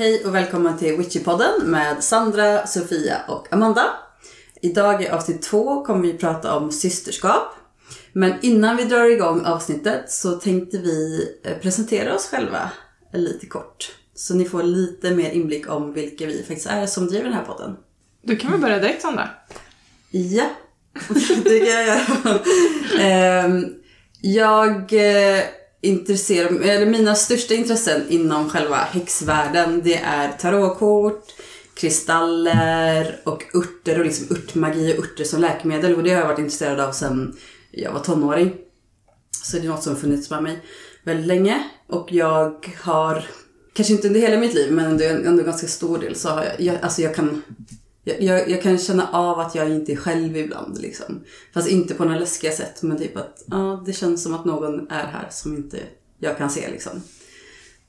Hej och välkommen till Witchypodden med Sandra, Sofia och Amanda. Idag i avsnitt två kommer vi prata om systerskap. Men innan vi drar igång avsnittet så tänkte vi eh, presentera oss själva lite kort. Så ni får lite mer inblick om vilka vi faktiskt är som driver den här podden. Du kan väl börja direkt Sandra? Ja, det kan jag göra. Ehm, jag eh, intresserar eller mina största intressen inom själva häxvärlden det är tarotkort, kristaller och örter och liksom örtmagi och örter som läkemedel och det har jag varit intresserad av sedan jag var tonåring. Så det är något som funnits med mig väldigt länge och jag har, kanske inte under hela mitt liv men under en ganska stor del så har jag, jag alltså jag kan jag, jag, jag, kan känna av att jag inte är själv ibland liksom. Fast inte på några läskiga sätt men typ att ja, det känns som att någon är här som inte jag kan se liksom.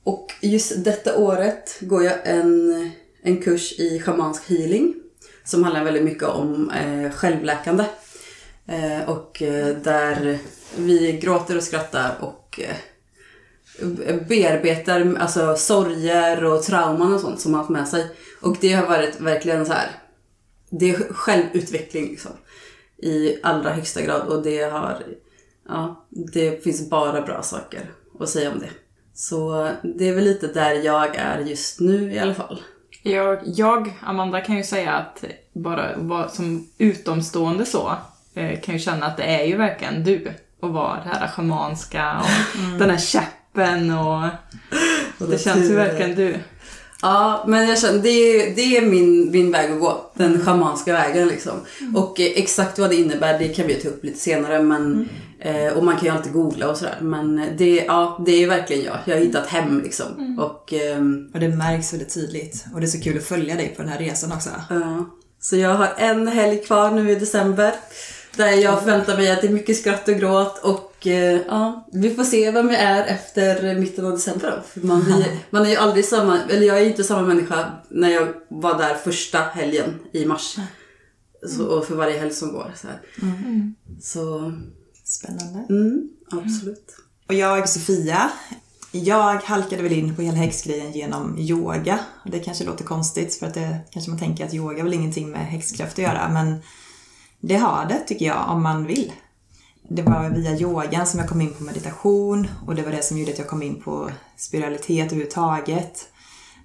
Och just detta året går jag en, en kurs i schamansk healing som handlar väldigt mycket om eh, självläkande. Eh, och eh, där vi gråter och skrattar och eh, bearbetar alltså sorger och trauman och sånt som man har haft med sig. Och det har varit verkligen så här. Det är självutveckling liksom. I allra högsta grad och det har, ja, det finns bara bra saker att säga om det. Så det är väl lite där jag är just nu i alla fall. Jag, jag Amanda, kan ju säga att bara vara som utomstående så, eh, kan ju känna att det är ju verkligen du. Och vara det här schamanska och mm. den här käppen och, och det känns ju verkligen du. Ja, men jag känner, det är, det är min, min väg att gå. Den mm. schamanska vägen liksom. Mm. Och eh, exakt vad det innebär, det kan vi ta upp lite senare. Men, mm. eh, och man kan ju alltid googla och sådär. Men det, ja, det är verkligen jag. Jag har hittat hem liksom. Mm. Och, ehm, och det märks väldigt tydligt. Och det är så kul att följa dig på den här resan också. Ja. Så jag har en helg kvar nu i december. Där jag förväntar mig att det är mycket skratt och gråt och eh, ja, vi får se vem jag är efter mitten av december då. För man, blir, man är ju aldrig samma, eller jag är ju inte samma människa när jag var där första helgen i mars. Så, och för varje helg som går. Så, mm. så Spännande. Mm, absolut. Och jag, Sofia, jag halkade väl in på hela häxgrejen genom yoga. Det kanske låter konstigt för att det kanske man tänker att yoga har väl ingenting med häxkraft att göra men det har det, tycker jag, om man vill. Det var via yogan som jag kom in på meditation och det var det som gjorde att jag kom in på spiralitet överhuvudtaget.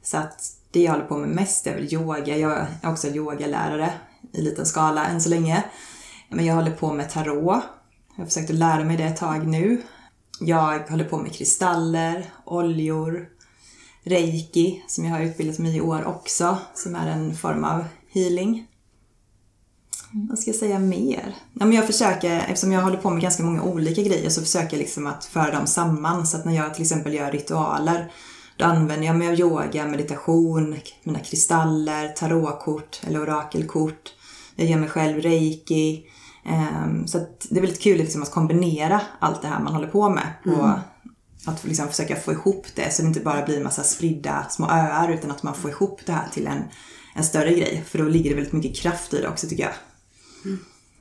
Så att det jag håller på med mest är väl yoga. Jag är också yogalärare i liten skala än så länge. Men jag håller på med tarot. Jag har försökt att lära mig det ett tag nu. Jag håller på med kristaller, oljor, reiki som jag har utbildat mig i år också, som är en form av healing. Vad ska jag säga mer? Ja, men jag försöker, eftersom jag håller på med ganska många olika grejer så försöker jag liksom att föra dem samman. Så att när jag till exempel gör ritualer då använder jag mig av yoga, meditation, mina kristaller, tarotkort eller orakelkort. Jag ger mig själv reiki. Um, så det är väldigt kul liksom att kombinera allt det här man håller på med. Mm. Och att liksom försöka få ihop det så det inte bara blir en massa spridda små öar utan att man får ihop det här till en, en större grej. För då ligger det väldigt mycket kraft i det också tycker jag.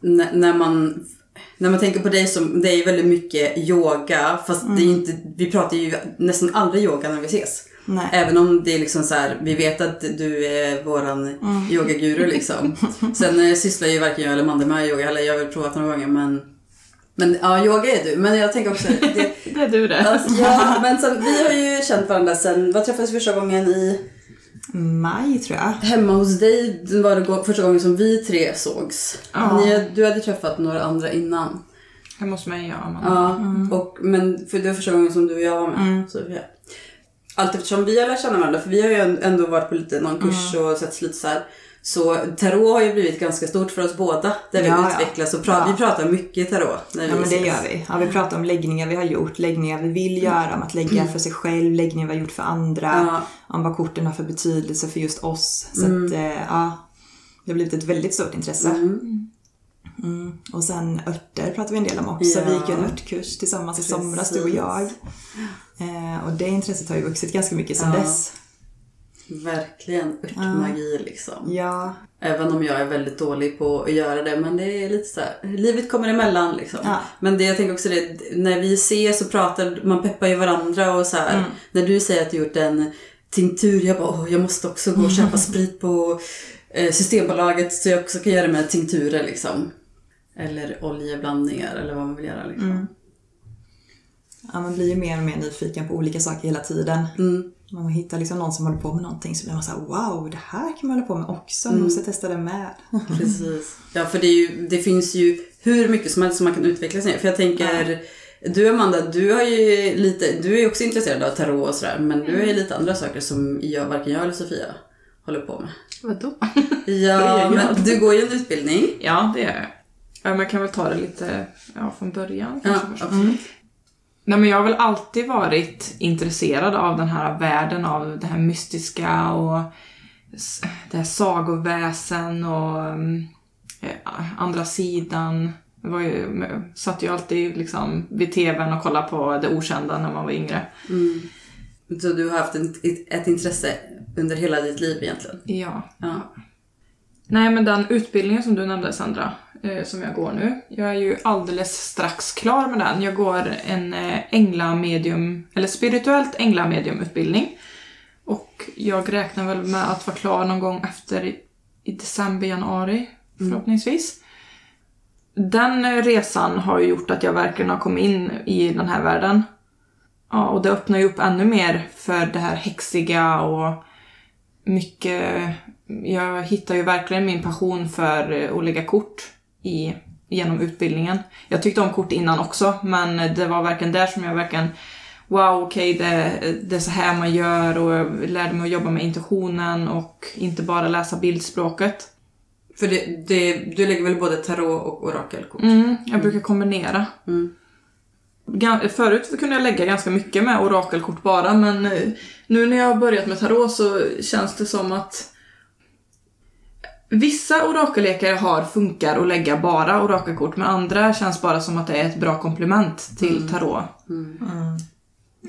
När man, när man tänker på dig som, det är ju väldigt mycket yoga fast mm. det är inte, vi pratar ju nästan aldrig yoga när vi ses. Nej. Även om det är liksom så här, vi vet att du är våran mm. yogaguru liksom. Sen eh, sysslar ju varken jag eller Amanda med yoga heller, jag har väl provat några gånger men men ja, yoga är du. Men jag tänker också... Det, det är du det. Alltså, ja, men sen, vi har ju känt varandra sen, vad träffades första gången i? Maj tror jag. Hemma hos dig var det första gången som vi tre sågs. Ja. Ni, du hade träffat några andra innan. Hemma hos mig, ja. Ja, mm. och, men för det var första gången som du och jag var med. Mm. Så, ja. Allt eftersom vi har lärt känna varandra, för vi har ju ändå varit på lite, någon kurs mm. och setts lite så här. Så tarot har ju blivit ganska stort för oss båda. Där vi ja, utvecklas och pra ja. vi pratar mycket tarot. När vi ja men det gör vi. Ja, vi pratar om läggningar vi har gjort, läggningar vi vill göra, om att lägga mm. för sig själv, läggningar vi har gjort för andra. Ja. Om vad korten har för betydelse för just oss. Så mm. att, eh, ja. Det har blivit ett väldigt stort intresse. Mm. Mm. Och sen örter pratar vi en del om också. Vi gick ju en örtkurs tillsammans Precis. i somras, du och jag. Eh, och det intresset har ju vuxit ganska mycket sedan dess. Verkligen örtmagi liksom. Ja. Även om jag är väldigt dålig på att göra det. Men det är lite så här, livet kommer emellan liksom. Ja. Men det jag tänker också det, när vi ses så pratar man peppar ju varandra och så här. Mm. När du säger att du gjort en tinktur. Jag bara, åh, jag måste också gå och köpa sprit på eh, Systembolaget så jag också kan göra med tinkturer liksom. Eller oljeblandningar eller vad man vill göra liksom. Mm. Ja, man blir ju mer och mer nyfiken på olika saker hela tiden. Mm. Man hittar liksom någon som håller på med någonting så blir man såhär wow, det här kan man hålla på med också. Mm. Man måste testa det med. Precis. Ja, för det, är ju, det finns ju hur mycket som helst som man kan utveckla sig För jag tänker, du Amanda, du, har ju lite, du är ju också intresserad av tarot och sådär. Men du har ju lite andra saker som jag, varken jag eller Sofia håller på med. Vadå? Ja, men du går ju en utbildning. Ja, det gör jag. Ja, men jag kan väl ta det lite ja, från början Ja, kanske först. Nej, men jag har väl alltid varit intresserad av den här världen, av det här mystiska och det här sagoväsen och eh, andra sidan. Det var ju, satt ju alltid liksom vid tvn och kollade på det okända när man var yngre. Mm. Så du har haft en, ett intresse under hela ditt liv egentligen? Ja. Ja. Nej, men den utbildningen som du nämnde Sandra, eh, som jag går nu. Jag är ju alldeles strax klar med den. Jag går en eh, änglamedium, eller spirituellt änglamediumutbildning. Och jag räknar väl med att vara klar någon gång efter i, i december, januari förhoppningsvis. Den eh, resan har ju gjort att jag verkligen har kommit in i den här världen. Ja, och det öppnar ju upp ännu mer för det här häxiga och mycket... Jag hittar ju verkligen min passion för eh, olika kort i, genom utbildningen. Jag tyckte om kort innan också, men det var verkligen där som jag verkligen Wow, okej, det, det är så här man gör och jag lärde mig att jobba med intuitionen och inte bara läsa bildspråket. För det, det, du lägger väl både tarot och orakelkort? Mm, jag brukar kombinera. Mm. Förut kunde jag lägga ganska mycket med orakelkort bara, men eh, nu när jag har börjat med tarot så känns det som att Vissa orakellekar har funkar att lägga bara orakelkort, men andra känns bara som att det är ett bra komplement till tarot.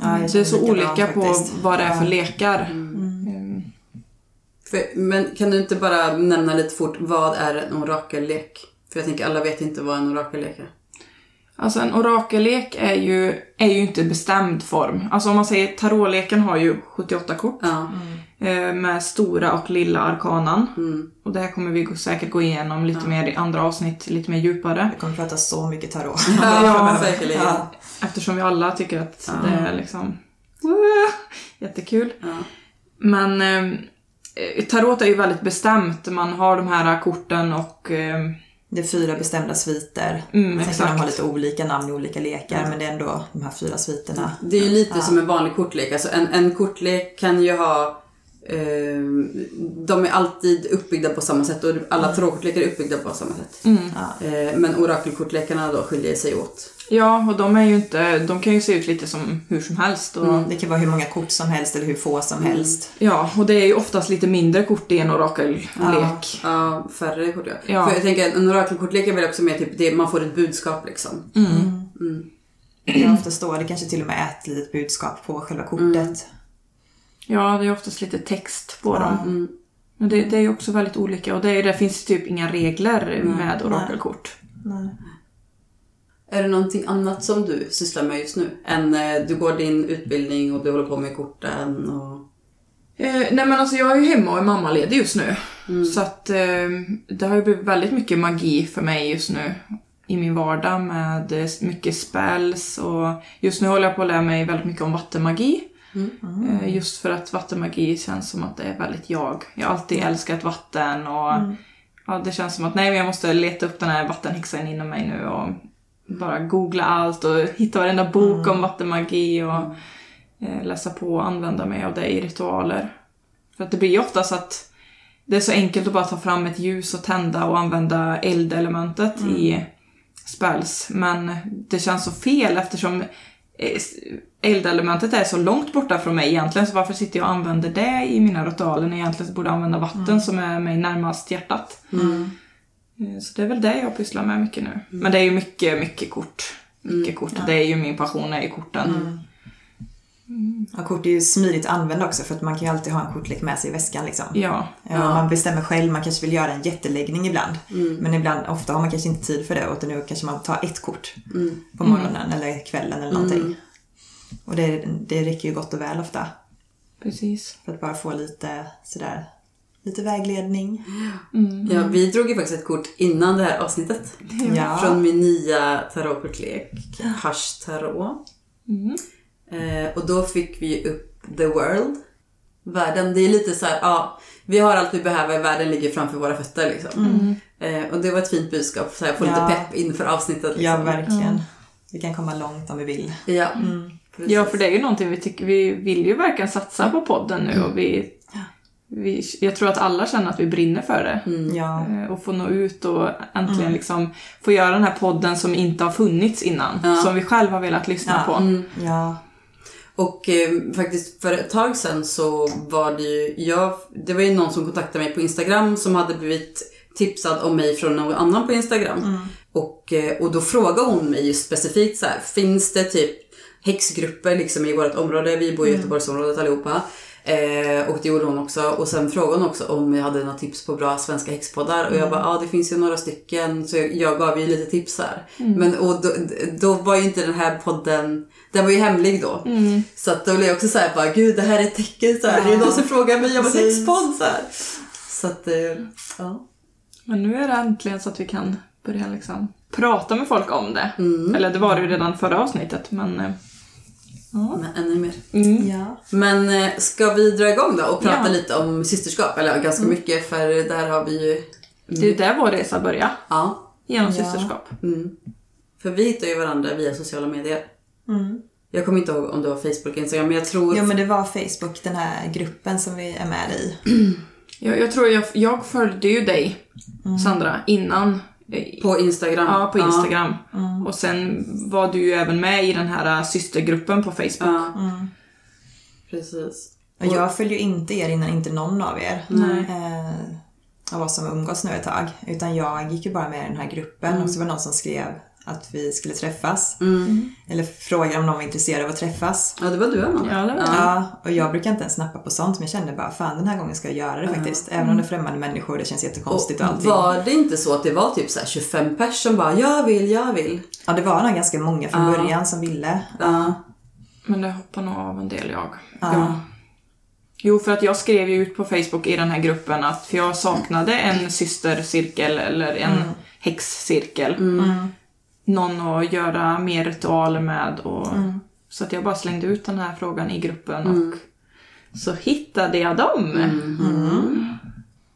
Ja, jag det är så olika på faktiskt. vad det är för Ja. lekar. Mm. För, men kan du inte bara nämna lite fort, vad är en orakellek? För jag tänker alla vet inte vad en orakellek är. Alltså en orakellek är ju, är ju inte bestämd form. Alltså om man säger tarotleken har ju 78 kort Ja. eh, med stora och lilla arkanan. Mm. Och det här kommer vi säkert gå igenom lite mer i andra avsnitt, lite mer djupare. Vi kommer prata så mycket tarot. Ja, säkerligen. Ja. Eftersom vi alla tycker att Ja. det är liksom jättekul. Ja. Men eh, tarot är ju väldigt bestämt. Man har de här korten och eh, Det är fyra bestämda sviter. Mm, Sen kan de ha lite olika namn i olika lekar, men det är ändå de här fyra sviterna. Det är ju lite Ja. som en vanlig kortlek. Alltså en, en kortlek kan ju ha... Eh, de är alltid uppbyggda på samma sätt och alla tarotkortlekar är uppbyggda på samma sätt. mm. Ja. Eh, men orakelkortlekarna då skiljer sig åt. Ja, och de är ju inte, de kan ju se ut lite som hur som helst. Och, Det kan vara hur många kort som helst eller hur få som Mm. helst. Ja, och det är ju oftast lite mindre kort i en orakellek. Ja. Ja, färre kort ja. Ja. För jag tänker en orakelkortlek är väl också mer typ det, man får ett budskap liksom. Mm. Mm. Mm. Ofta står det kanske till och med ett litet budskap på själva kortet. Ja, det är oftast lite text på Ja. dem. Mm. Men det, det är också väldigt olika och det, är, det finns typ inga regler med nej. orakelkort. Nej. Är det någonting annat som du sysslar med just nu? Än eh, du går din utbildning och du håller på med korten och... Eh, nej men alltså jag är ju hemma och är mammaledig just nu. Mm. Så att eh, det har ju blivit väldigt mycket magi för mig just nu i min vardag med eh, mycket spells och just nu håller jag på att lära mig väldigt mycket om vattenmagi. Mm. Eh, just för att vattenmagi känns som att det är väldigt jag. Jag har alltid älskat vatten och ja, det känns som att nej men jag måste leta upp den här vattenhäxan inom mig nu och bara googla allt och hitta varenda bok om vattenmagi och eh, läsa på och använda mig av det i ritualer. För att det blir ju oftast att det är så enkelt att bara ta fram ett ljus och tända och använda eldelementet i spells. Men det känns så fel eftersom eh, eldelementet är så långt borta från mig egentligen. Så varför sitter jag och använder det i mina ritualer när jag egentligen borde använda vatten som är mig närmast hjärtat. Mm. Eh, Så det är väl det jag pysslar med mycket nu. Men det är ju mycket, mycket kort. Mycket kort. Det är ju min passion, är ju korten. Ja, kort är ju smidigt att använda också för att man kan ju alltid ha en kortlek med sig i väskan liksom. Ja. Ja, Man bestämmer själv, man kanske vill göra en jätteläggning ibland. Men ibland, ofta har man kanske inte tid för det utan nu kanske man tar ett kort Mm. på morgonen eller kvällen eller någonting. Och det, det räcker ju gott och väl ofta. Precis. För att bara få lite sådär, lite vägledning. Ja, vi drog ju faktiskt ett kort innan det här avsnittet. Ja. Från min nya tarotkortlek, Hush Tarot. Mm. Eh, och då fick vi upp The World, världen. Det är lite så här, ja, vi har allt vi behöver, världen ligger framför våra fötter liksom. Eh, och det var ett fint budskap, så här, få lite Ja. pepp inför avsnittet. Liksom. Ja, verkligen. Vi kan komma långt om vi vill. Ja, precis. Ja, för det är ju någonting vi tycker, vi vill ju verkligen satsa på podden nu och vi, vi jag tror att alla känner att vi brinner för det. Ja. Eh, Och få nå ut och äntligen liksom få göra den här podden som inte har funnits innan. Ja. Som vi själva har velat lyssna Ja. på. Ja. Och eh, faktiskt för ett tag sedan så var det ju, jag, det var ju någon som kontaktade mig på Instagram som hade blivit tipsad om mig från någon annan på Instagram. Och, eh, och då frågade hon mig just specifikt så här, finns det typ häxgrupper liksom i vårt område? Vi bor i Göteborgsområdet allihopa. Eh, och det gjorde hon också. Och sen frågade hon också om jag hade några tips på bra svenska häxpoddar. Och jag bara, ja det finns ju några stycken. Så jag, jag gav ju lite tips här. Men och då, då var ju inte den här podden, den var ju hemlig då. Så att då blev jag också såhär, bara gud det här är ett tecken. Så här. Det är någon som frågar mig om en häxpodd. Så, här. så att, eh, ja. Men nu är det äntligen så att vi kan börja liksom prata med folk om det. Eller det var det ju redan förra avsnittet, men... Ja. Men ännu mer. Mm. Ja. Men eh, ska vi dra igång då och prata Ja. lite om systerskap? Eller ja, ganska mycket för där har vi ju... Det är ju där vår resa börjar. Ja. Genom Ja. systerskap. Mm. För vi hittar ju varandra via sociala medier. Mm. Jag kommer inte ihåg om det var Facebook, Instagram, men jag tror... Jo men det var Facebook, den här gruppen som vi är med i. Jag, jag tror jag, jag följde ju dig, Sandra, innan. Eh, På Instagram. Ja, på Instagram. Och sen var du ju även med i den här eh, systergruppen på Facebook. Ja. Precis. Och jag följer ju inte er innan inte någon av er. Eh, av oss som umgås nu ett tag. Utan jag gick ju bara med i den här gruppen och så var det någon som skrev att vi skulle träffas. Eller frågade om någon var intresserad av att träffas. Ja, det var du Amanda. Ja, det var Ja, och jag brukar inte ens snappa på sånt men jag kände bara fan den här gången ska jag göra det faktiskt. Även om det är främmande människor, det känns jättekonstigt och, Och allting. var det inte så att det var typ så här 25 personer som bara jag vill, jag vill? Ja, det var nog ganska många från början som ville. Ja. Men det hoppar nog av en del jag. Ja. Jo, för att jag skrev ju ut på Facebook i den här gruppen att för jag saknade en systercirkel eller en häxcirkel. Någon att göra mer ritualer med och så att jag bara slängde ut den här frågan i gruppen och så hittade jag dem.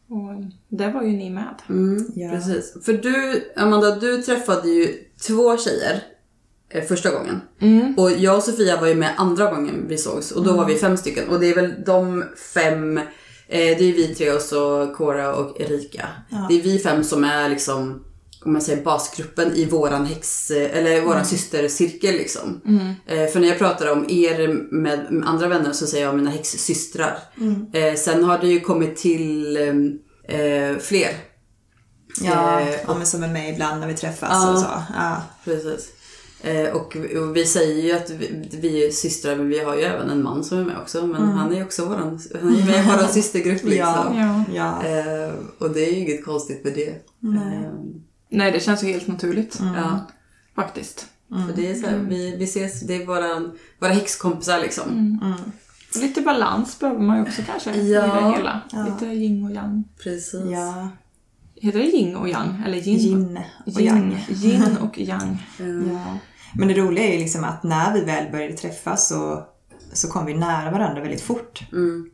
Och där var ju ni med. Mm, Ja. Precis. För du, Amanda, du träffade ju två tjejer eh, första gången. Och jag och Sofia var ju med andra gången vi sågs och då var vi fem stycken. Och det är väl de fem, eh, det är vi tre och så Cora och Erika. Det är vi fem som är liksom, om man säger basgruppen i våran häx, eller våran systercirkel liksom. Eh, för när jag pratar om er med, med andra vänner så säger jag mina häxsystrar. Eh, sen har det ju kommit till eh, eh, fler. Ja, Eh, ja men som är med ibland när vi träffas Ja. och så. Ja. Precis. Eh, och, och vi säger ju att vi, vi är systrar men vi har ju även en man som är med också. Men han är ju också våran, han är med i vår systergrupp liksom. Ja. Ja. Ja. Eh, och det är ju inget konstigt med det. Eh, Nej, det känns ju helt naturligt. Ja, Faktiskt. för det är så här, vi, vi ses, det är våra, våra häxkompisar liksom. Och Lite balans behöver man ju också kanske i Ja. det hela. Ja. Lite yin och yang. Precis. ja. Heter det yin och yang? Eller yin? Yin och yang. yin och yang. Ja. Men det roliga är ju liksom att när vi väl började träffas så, så kom vi nära varandra väldigt fort. Mm.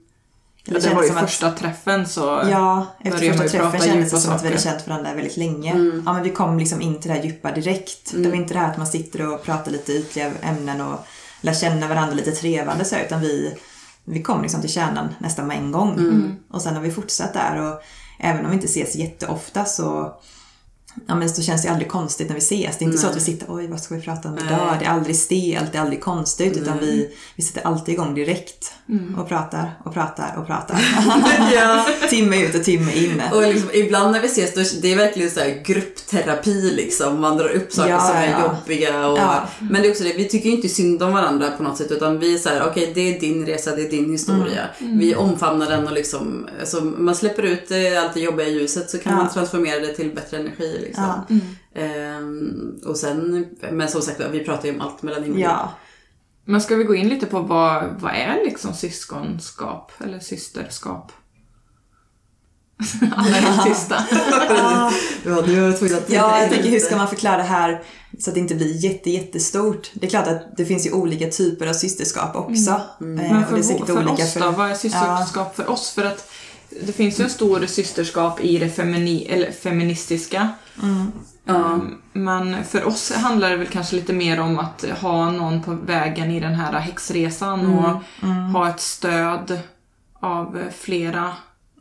Ja, det var ju som att- första träffen så... Ja, efter första träffen kändes det som att vi hade känt varandra väldigt länge. Ja, men vi kom liksom in till det här djupa direkt. Det var inte det här att man sitter och pratar lite ytliga ämnen och lär känna varandra lite trevande så, utan vi, vi kom liksom till kärnan nästan med en gång. Och sen har vi fortsatt där och även om vi inte ses jätteofta så Ja men så känns det aldrig konstigt när vi ses. Det är inte så att vi sitter oj vad ska vi prata om idag? Det är aldrig stelt, det är aldrig konstigt utan vi, vi sätter alltid igång direkt och pratar och pratar och pratar. ja. timme ut och timme in. Och liksom, ibland när vi ses, då, det är verkligen så gruppterapi liksom. Man drar upp saker Ja, som är ja. jobbiga. Och, Ja. Men det är också det, vi tycker ju inte synd om varandra på något sätt. Utan vi är så här, okej det är din resa, det är din historia. Mm. Vi omfamnar den och liksom, alltså, man släpper ut eh, allt det jobbiga i ljuset så kan man transformera det till bättre energi. Liksom. Ja. Ehm, och sen, men som sagt vi pratar ju om allt mellan himmel. Ja. Men ska vi gå in lite på vad, vad är liksom syskonskap eller systerskap? Alla är helt tysta. Ja, du var tvungen att Ja, jag tänker hur ska man förklara det här så att det inte blir jätte, jättestort? Det är klart att det finns ju olika typer av systerskap också. Eh, Men och det är för, säkert för olika oss då, vad är systerskap för oss? För att det finns ju en stor systerskap i det femini, eller feministiska. Ja. Men för oss handlar det väl kanske lite mer om att ha någon på vägen i den här häxresan och ha ett stöd av flera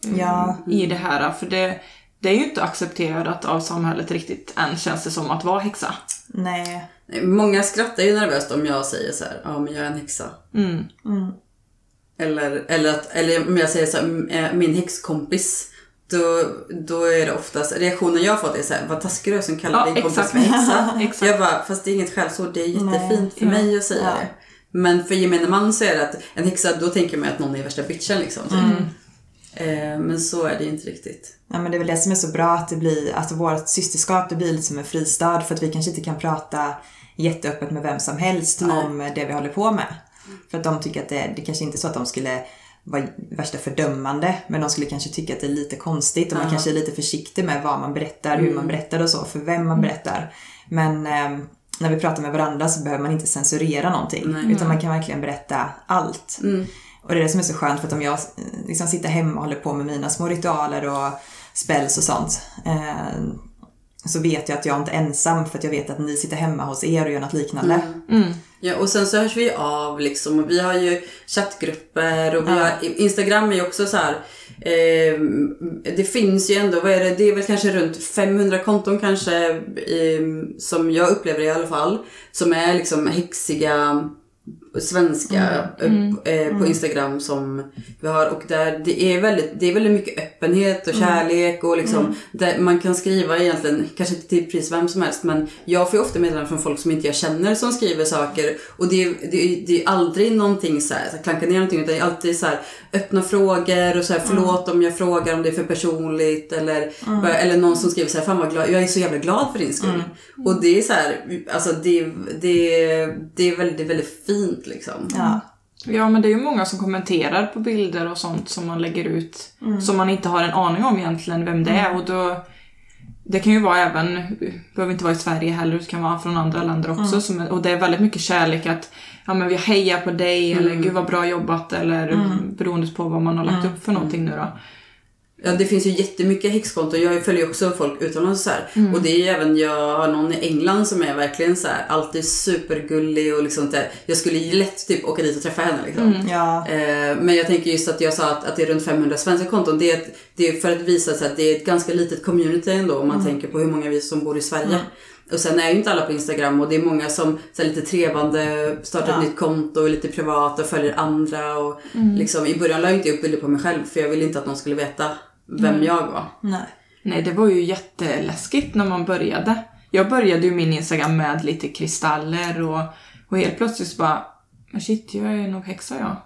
eh, Ja. i det här. För det, det är ju inte accepterat av samhället riktigt än känns det som att vara häxa. Nej. Många skrattar ju nervöst om jag säger så här, ja men jag är en häxa. Mm. Eller, eller, att, eller om jag säger så här, "Mm, eh, min häxkompis. Då, då är det oftast, reaktionen jag har fått är så här, vad taskig du är som kallar Ja, din kompis för häxa. Jag bara, fast det är inget skällsord, det är jättefint för Ja. mig att säga Ja. det. Men för gemene man så är det att en häxa, då tänker man att någon är värsta bitchen liksom. typ. Eh, men så är det ju inte riktigt. Ja, men det är väl det som är så bra att det blir, att vårt systerskap det blir lite som en fristad för att vi kanske inte kan prata jätteöppet med vem som helst Nej. om det vi håller på med. För att de tycker att det, det kanske inte är så att de skulle vara värsta fördömande men de skulle kanske tycka att det är lite konstigt och man kanske är lite försiktig med vad man berättar, hur man berättar och så, för vem man berättar. Men eh, när vi pratar med varandra så behöver man inte censurera någonting utan man kan verkligen berätta allt. Och det är det som är så skönt för att om jag eh, liksom sitter hemma och håller på med mina små ritualer och spells och sånt. Eh, så vet jag att jag inte är ensam för att jag vet att ni sitter hemma hos er och gör något liknande. Ja, och sen så hörs vi av liksom. Och vi har ju chattgrupper och vi har, Instagram är ju också så här. Eh, det finns ju ändå, vad är det, det är väl kanske runt 500 konton kanske eh, som jag upplever i alla fall. Som är liksom häxiga svenska eh, eh, på Instagram som vi har. Och där det är väldigt, det är väldigt mycket öppenhet och kärlek och liksom där man kan skriva egentligen, kanske inte till pris vem som helst men jag får ju ofta meddelanden från folk som inte jag känner som skriver saker. Och det, är- det, det är aldrig någonting så här, så här klanka ner någonting utan det är alltid så här öppna frågor och så här förlåt om jag frågar om det är för personligt eller, bara- eller någon som skriver så här fan vad glad, jag är så jävla glad för din skull. Och det är så här, alltså det, det, det är väldigt, väldigt fint liksom. Ja. Ja, men det är ju många som kommenterar på bilder och sånt som man lägger ut. Som man inte har en aning om egentligen vem det är. Och då, det kan ju vara även, behöver inte vara i Sverige heller, det kan vara från andra länder också. Som, är- och det är väldigt mycket kärlek att ja, men vi hejar på dig eller gud vad bra jobbat eller beroende på vad man har lagt upp för någonting nu då. Ja, det finns ju jättemycket häxkonton. Jag följer ju också folk utomlands så här. Och det är ju även, jag har någon i England som är verkligen så här, alltid supergullig och liksom det, Jag skulle ju lätt typ åka dit och träffa henne liksom. Ja. Eh, men jag tänker just att jag sa att, att det är runt 500 svenska konton. Det är, ett, det är för att visa så att det är ett ganska litet community ändå om man tänker på hur många vi som bor i Sverige. Och sen är ju inte alla på Instagram och det är många som så här, lite trevande startar ett nytt konto och är lite privat och följer andra. Och, liksom, I början la jag inte upp bilder på mig själv för jag ville inte att någon skulle veta vem jag var. Nej. Nej, det var ju jätteläskigt när man började. Jag började ju min Instagram med lite kristaller och, och helt plötsligt bara men shit, jag är nog häxa jag.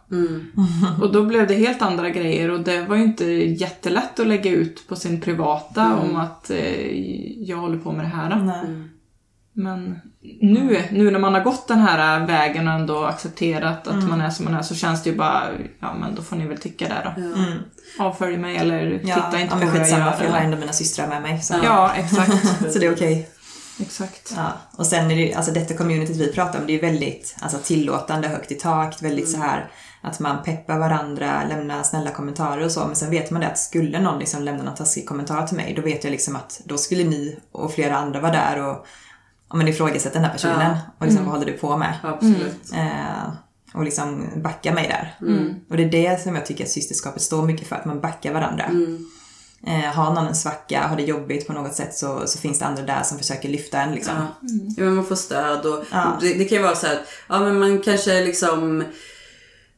Och då blev det helt andra grejer och det var ju inte jättelätt att lägga ut på sin privata om att eh, jag håller på med det här. Nej. Men nu, nu när man har gått den här vägen och ändå accepterat att man är som man är så känns det ju bara, ja men då får ni väl tycka det då. Mm. Avfölj mig eller Ja, titta inte ja, på men vad jag skitsamma gör. för jag har eller- ändå mina systrar med mig. Så, Ja, exakt. så det är okej. Exakt. Ja. Och sen är det alltså detta communityt vi pratar om, det är väldigt alltså, tillåtande, högt i tak, väldigt så här att man peppar varandra, lämnar snälla kommentarer och så. Men sen vet man det att skulle någon liksom lämna någon taskig kommentar till mig, då vet jag liksom att då skulle ni och flera andra vara där och ja, men ifrågasätta den här personen. Ja. Och liksom, vad håller du på med? Absolut. Eh, och liksom backa mig där. Mm. Och det är det som jag tycker att systerskapet står mycket för, att man backar varandra. Mm. Eh, har någon en svacka, har det jobbigt på något sätt så, så finns det andra där som försöker lyfta en liksom. Ja. ja, men man får stöd och Ja. det, det kan ju vara så här att ja, men man kanske liksom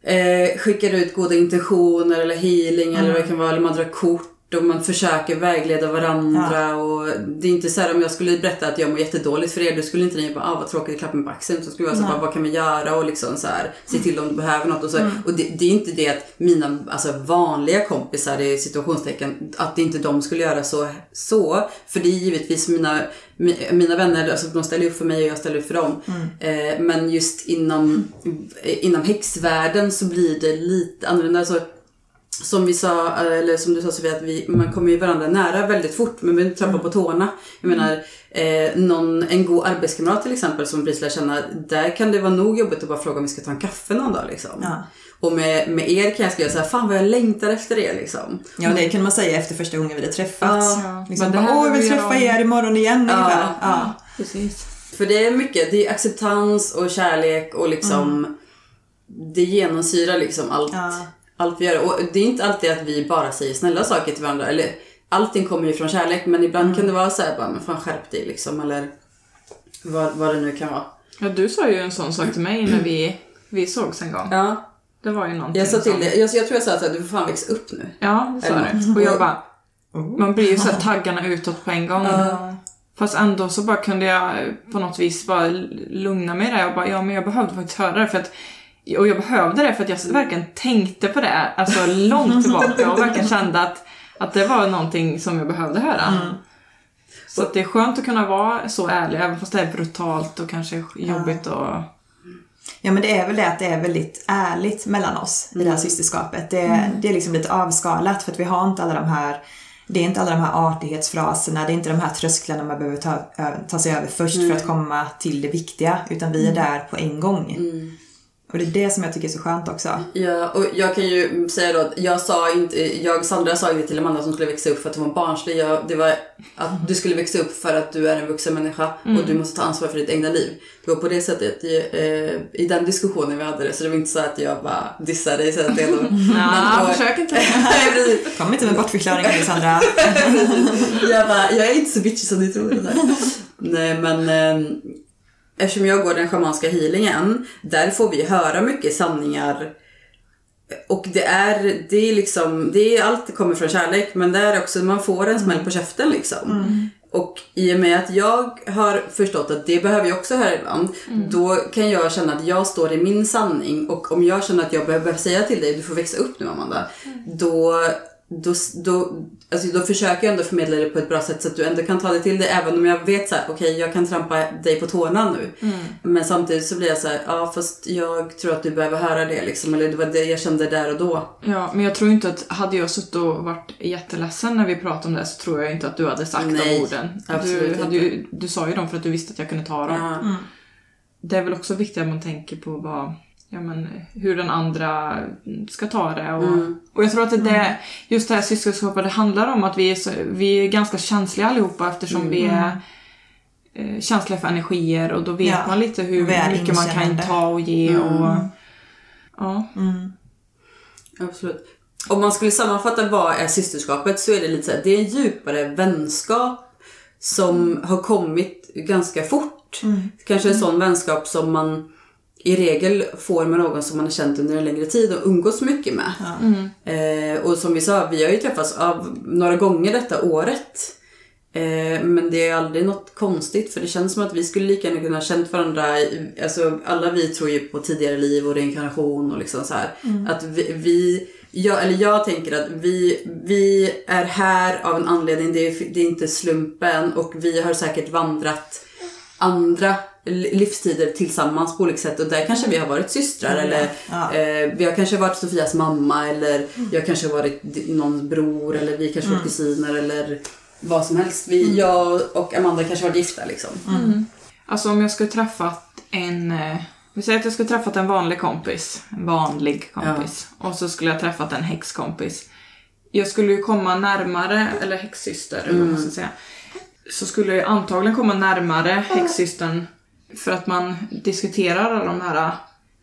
eh, skickar ut goda intentioner eller healing eller vad det kan vara, eller man drar kort och man försöker vägleda varandra och det är inte så här om jag skulle berätta att jag mår jättedåligt för er, då skulle inte ni bara ah, vad tråkigt, klappa mig på axeln. Så skulle jag vara så här, vad kan man göra och liksom så här, se till om du behöver något och så. Och det, det är inte det att mina alltså, vanliga kompisar i situationstecken, att inte de skulle göra så, så. För det är givetvis mina, mi- mina vänner, alltså de ställer upp för mig och jag ställer upp för dem. Eh, men just inom, inom häxvärlden så blir det lite annorlunda. Alltså, som vi sa, eller som du sa Sofia, att vi, man kommer ju varandra nära väldigt fort men vi inte trappa på tårna. Jag menar, eh, någon, en god arbetskamrat till exempel som precis lär känna, där kan det vara nog jobbigt att bara fråga om vi ska ta en kaffe någon dag liksom. Ja. Och med, med er kan jag skriva så här, fan vad jag längtar efter er liksom. Ja, det kan man säga efter första gången vi hade träffats. Ja. Liksom, bara, Åh, jag vill vill vi träffa göra om." er imorgon igen ungefär. Ja. Precis. För det är mycket, det är acceptans och kärlek och liksom, det genomsyrar liksom allt, Ja. Allt vi gör. Och det är inte alltid att vi bara säger snälla saker till varandra. Eller, allting kommer ju från kärlek men ibland kan det vara så här, bara, men fan skärp dig liksom. Eller vad, vad det nu kan vara. Ja, du sa ju en sån sak till mig när vi, vi sågs en gång. Ja, Det var ju någonting jag sa till som- dig, jag, jag tror jag sa att du får fan växa upp nu. Ja, det sa du. Och jag bara... Man blir ju så här taggarna utåt på en gång. Fast ändå så bara kunde jag på något vis bara lugna mig där. Jag bara, ja men jag behövde faktiskt höra det för att och jag behövde det för att jag verkligen tänkte på det, alltså långt tillbaka och verkligen kände att, att det var någonting som jag behövde höra. Så att det är skönt att kunna vara så ärlig, även fast det är brutalt och kanske jobbigt och... Ja men det är väl det att det är väldigt ärligt mellan oss i det här systerskapet. Det, det är liksom lite avskalat för att vi har inte alla de här det är inte alla de här artighetsfraserna, det är inte de här trösklarna man behöver ta, ta sig över först för att komma till det viktiga. Utan vi är där på en gång. Och det är det som jag tycker är så skönt också. Ja, och jag kan ju säga då att jag sa inte, jag Sandra sa inte till Amanda som skulle växa upp för att hon var barnslig. Jag, det var att du skulle växa upp för att du är en vuxen människa och du måste ta ansvar för ditt egna liv. Det var på det sättet i, eh, i den diskussionen vi hade det. Så det var inte så att jag bara dissade dig. Så att det är då, Ja, då- försök inte. Kom inte med bortförklaringar nu Sandra. jag, bara, jag är inte så bitchig som ni tror. Nej men eh, eftersom jag går den schamanska healingen, där får vi höra mycket sanningar. Och det är, det är liksom, det är allt kommer från kärlek men det är också, man får en smäll på käften liksom. Och i och med att jag har förstått att det behöver jag också höra ibland, då kan jag känna att jag står i min sanning. Och om jag känner att jag behöver säga till dig, du får växa upp nu Amanda, då, då, då, alltså då försöker jag ändå förmedla det på ett bra sätt så att du ändå kan ta det till dig även om jag vet så här: okej jag kan trampa dig på tårna nu. Men samtidigt så blir jag så här, ja fast jag tror att du behöver höra det liksom, eller det var det jag kände där och då. Ja, men jag tror inte att, hade jag suttit och varit jätteledsen när vi pratade om det så tror jag inte att du hade sagt Nej, de orden. absolut Du, hade ju, du sa ju dem för att du visste att jag kunde ta dem. Ja. Det är väl också viktigt att man tänker på vad, ja, men, hur den andra ska ta det. Och, och jag tror att det, det just det här systerskapet, det handlar om att vi är, så, vi är ganska känsliga allihopa eftersom vi är eh, känsliga för energier och då vet Ja, man lite hur mycket man kan ta och ge. Och, ja. Absolut. Om man skulle sammanfatta vad är systerskapet så är det lite så här, det är en djupare vänskap som har kommit ganska fort. Kanske en sån vänskap som man i regel får med någon som man har känt under en längre tid och umgås mycket med. Eh, och som vi sa, vi har ju träffats av några gånger detta året. Eh, men det är aldrig något konstigt för det känns som att vi skulle lika gärna kunna ha känt varandra. i- Alltså alla vi tror ju på tidigare liv och reinkarnation och liksom så här. Att vi, vi jag, eller jag tänker att vi, vi är här av en anledning. Det är, det är inte slumpen och vi har säkert vandrat andra livstider tillsammans på olika sätt och där kanske vi har varit systrar eller Ja. eh, vi har kanske varit Sofias mamma eller jag kanske har varit någons bror eller vi kanske varit kusiner eller vad som helst. Vi, Jag och Amanda kanske varit gifta liksom. Alltså om jag skulle träffat en... eh, Vi säger att jag skulle träffat en vanlig kompis. En vanlig kompis. Och så skulle jag träffat en häxkompis. Jag skulle ju komma närmare, eller häxsyster vad man ska säga. Så skulle jag antagligen komma närmare häxsystern för att man diskuterar alla de här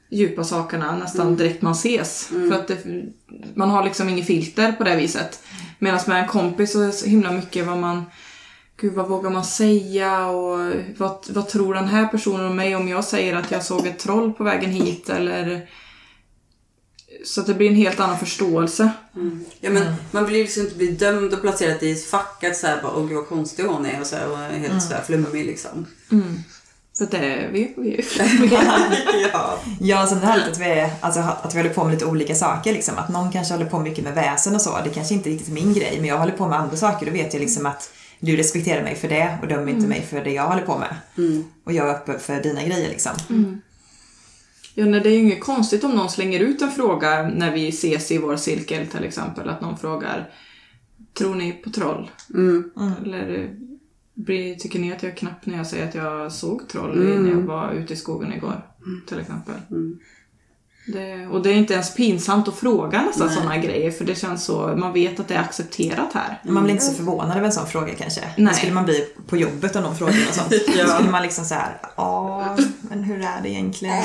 djupa sakerna nästan direkt man ses. För att det, man har liksom inget filter på det viset. Medan med en kompis så är det så himla mycket vad man Gud, vad vågar man säga och vad, vad tror den här personen om mig om jag säger att jag såg ett troll på vägen hit eller Så att det blir en helt annan förståelse. Ja, men Man vill ju liksom inte bli dömd och placerad i ett fack att såhär bara åh gud vad konstig hon är och, så här, och helt sådär flummig liksom. För att det är vi. vi ja. Ja, sen det härligt att vi, alltså, att vi håller på med lite olika saker. Liksom. Att någon kanske håller på mycket med väsen och så. Det kanske inte är riktigt min grej, men jag håller på med andra saker. Då vet jag liksom att du respekterar mig för det och dömer inte mig för det jag håller på med. Och jag är öppen för dina grejer liksom. Ja, nej, det är ju inget konstigt om någon slänger ut en fråga när vi ses i vår cirkel till exempel. Att någon frågar Tror ni på troll? Eller eh, blir- tycker ni att jag är knapp när jag säger att jag såg troll i- när jag var ute i skogen igår? Till exempel. Det, och det är inte ens pinsamt att fråga nästan sådana grejer för det känns så, man vet att det är accepterat här. Man blir inte så förvånad över en sån fråga kanske. Nej. Det skulle man bli på jobbet om någon frågar och sånt. Ja. Då skulle man liksom så här, ja, men hur är det egentligen?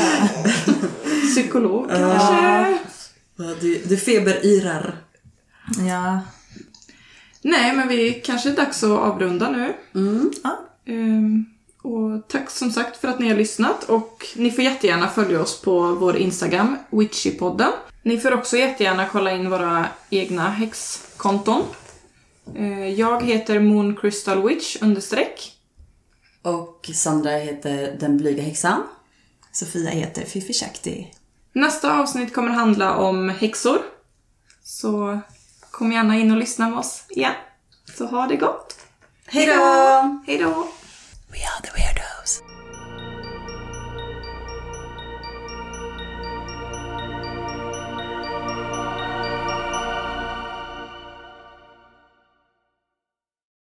Psykolog kanske? Du, du feberyrar. Ja, Nej, men vi kanske är dags att avrunda nu. ja. Ehm, och tack som sagt för att ni har lyssnat och ni får jättegärna följa oss på vår Instagram, Witchypodden. Ni får också jättegärna kolla in våra egna häxkonton. Eh, Jag heter Moon Crystal Witch understreck. Och Sandra heter Den blyga häxan. Sofia heter Fifi Shakti. Nästa avsnitt kommer handla om häxor. Så Kom gärna in och lyssna med oss igen. Så ha det gott! Hej då! We are the weirdos!